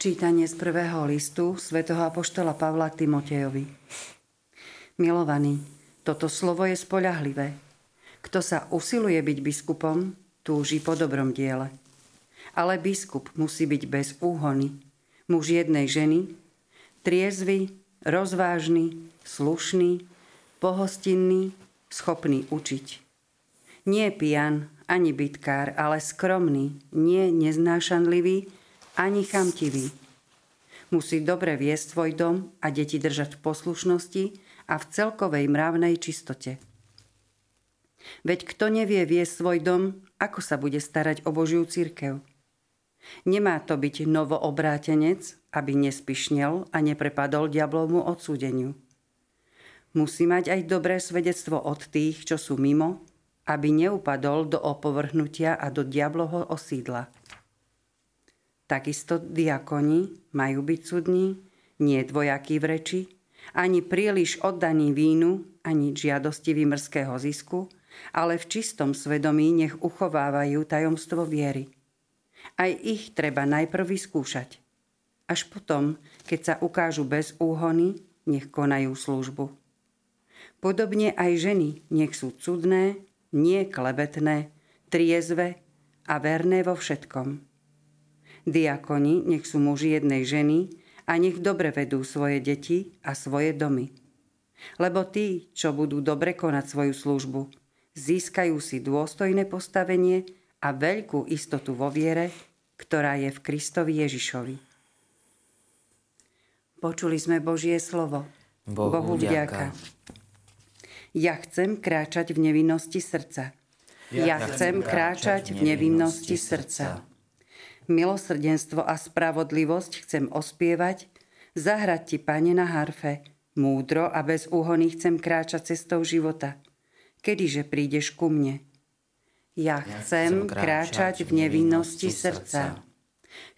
Čítanie z prvého listu svätého Apoštola Pavla Timotejovi. Milovaný, toto slovo je spoľahlivé. Kto sa usiluje byť biskupom, túži po dobrom diele. Ale biskup musí byť bez úhony. Muž jednej ženy, triezvy, rozvážny, slušný, pohostinný, schopný učiť. Nie pijan, ani bytkár, ale skromný, nie neznášanlivý, ani chamtivý. Musí dobre viesť svoj dom a deti držať v poslušnosti a v celkovej mravnej čistote. Veď kto nevie viesť svoj dom, ako sa bude starať o Božiu církev? Nemá to byť novoobrátenec, aby nespišnel a neprepadol diablovmu odsúdeniu. Musí mať aj dobré svedectvo od tých, čo sú mimo, aby neupadol do opovrhnutia a do diabloho osídla. Takisto diakoni majú byť cudní, nie dvojakí v reči, ani príliš oddaní vínu, ani žiadosti mrzkého zisku, ale v čistom svedomí nech uchovávajú tajomstvo viery. Aj ich treba najprv vyskúšať. Až potom, keď sa ukážu bez úhony, nech konajú službu. Podobne aj ženy nech sú cudné, nie klebetné, triezve a verné vo všetkom Diakoni nech sú muži jednej ženy a nech dobre vedú svoje deti a svoje domy. Lebo tí, čo budú dobre konať svoju službu, získajú si dôstojné postavenie a veľkú istotu vo viere, ktorá je v Kristovi Ježišovi. Počuli sme Božie slovo. Bohu, Bohu vďaka. Ja chcem kráčať v nevinnosti srdca. Ja, ja chcem kráčať v nevinnosti srdca milosrdenstvo a spravodlivosť chcem ospievať, zahrať ti, pane, na harfe, múdro a bez úhony chcem kráčať cestou života. Kedyže prídeš ku mne? Ja chcem kráčať v nevinnosti srdca.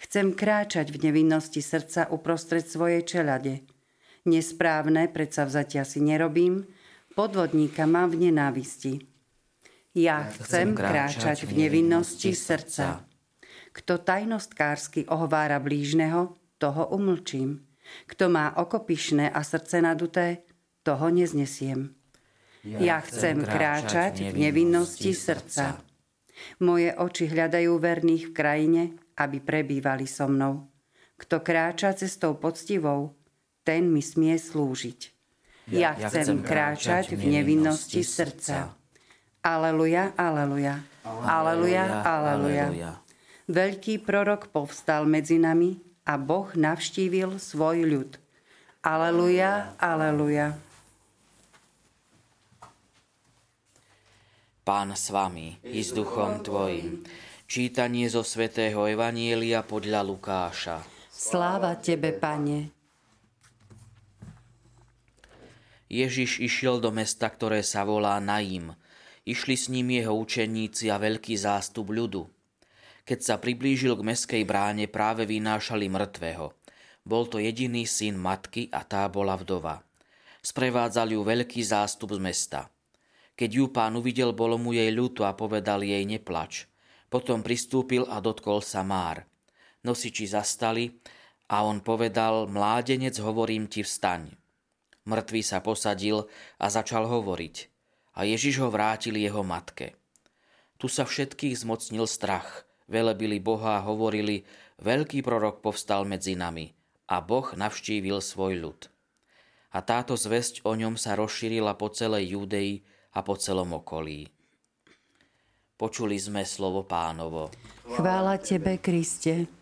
Chcem kráčať v nevinnosti srdca uprostred svojej čelade. Nesprávne predsa vzatia si nerobím, podvodníka mám v nenávisti. Ja chcem kráčať v nevinnosti srdca. Kto tajnostkársky ohovára blížneho, toho umlčím. Kto má oko pyšné a srdce naduté, toho neznesiem. Ja, ja chcem kráčať v nevinnosti srdca. Moje oči hľadajú verných v krajine, aby prebývali so mnou. Kto kráča cestou poctivou, ten mi smie slúžiť. Ja, ja chcem kráčať v nevinnosti srdca. Aleluja, aleluja. Aleluja, aleluja. Veľký prorok povstal medzi nami a Boh navštívil svoj ľud. Aleluja, aleluja. Pán s vami i s duchom tvojim. Čítanie zo svätého Evanielia podľa Lukáša. Sláva tebe, Pane. Ježiš išiel do mesta, ktoré sa volá Naim. Išli s ním jeho učeníci a veľký zástup ľudu. Keď sa priblížil k meskej bráne, práve vynášali mŕtvého. Bol to jediný syn matky a tá bola vdova. Sprevádzal ju veľký zástup z mesta. Keď ju pán uvidel, bolo mu jej ľúto a povedal jej neplač. Potom pristúpil a dotkol sa Már. Nosiči zastali a on povedal, mládenec, hovorím ti, vstaň. Mŕtvý sa posadil a začal hovoriť. A Ježiš ho vrátil jeho matke. Tu sa všetkých zmocnil strach velebili Boha a hovorili, veľký prorok povstal medzi nami a Boh navštívil svoj ľud. A táto zväzť o ňom sa rozšírila po celej Júdei a po celom okolí. Počuli sme slovo pánovo. Chvála tebe, Kriste.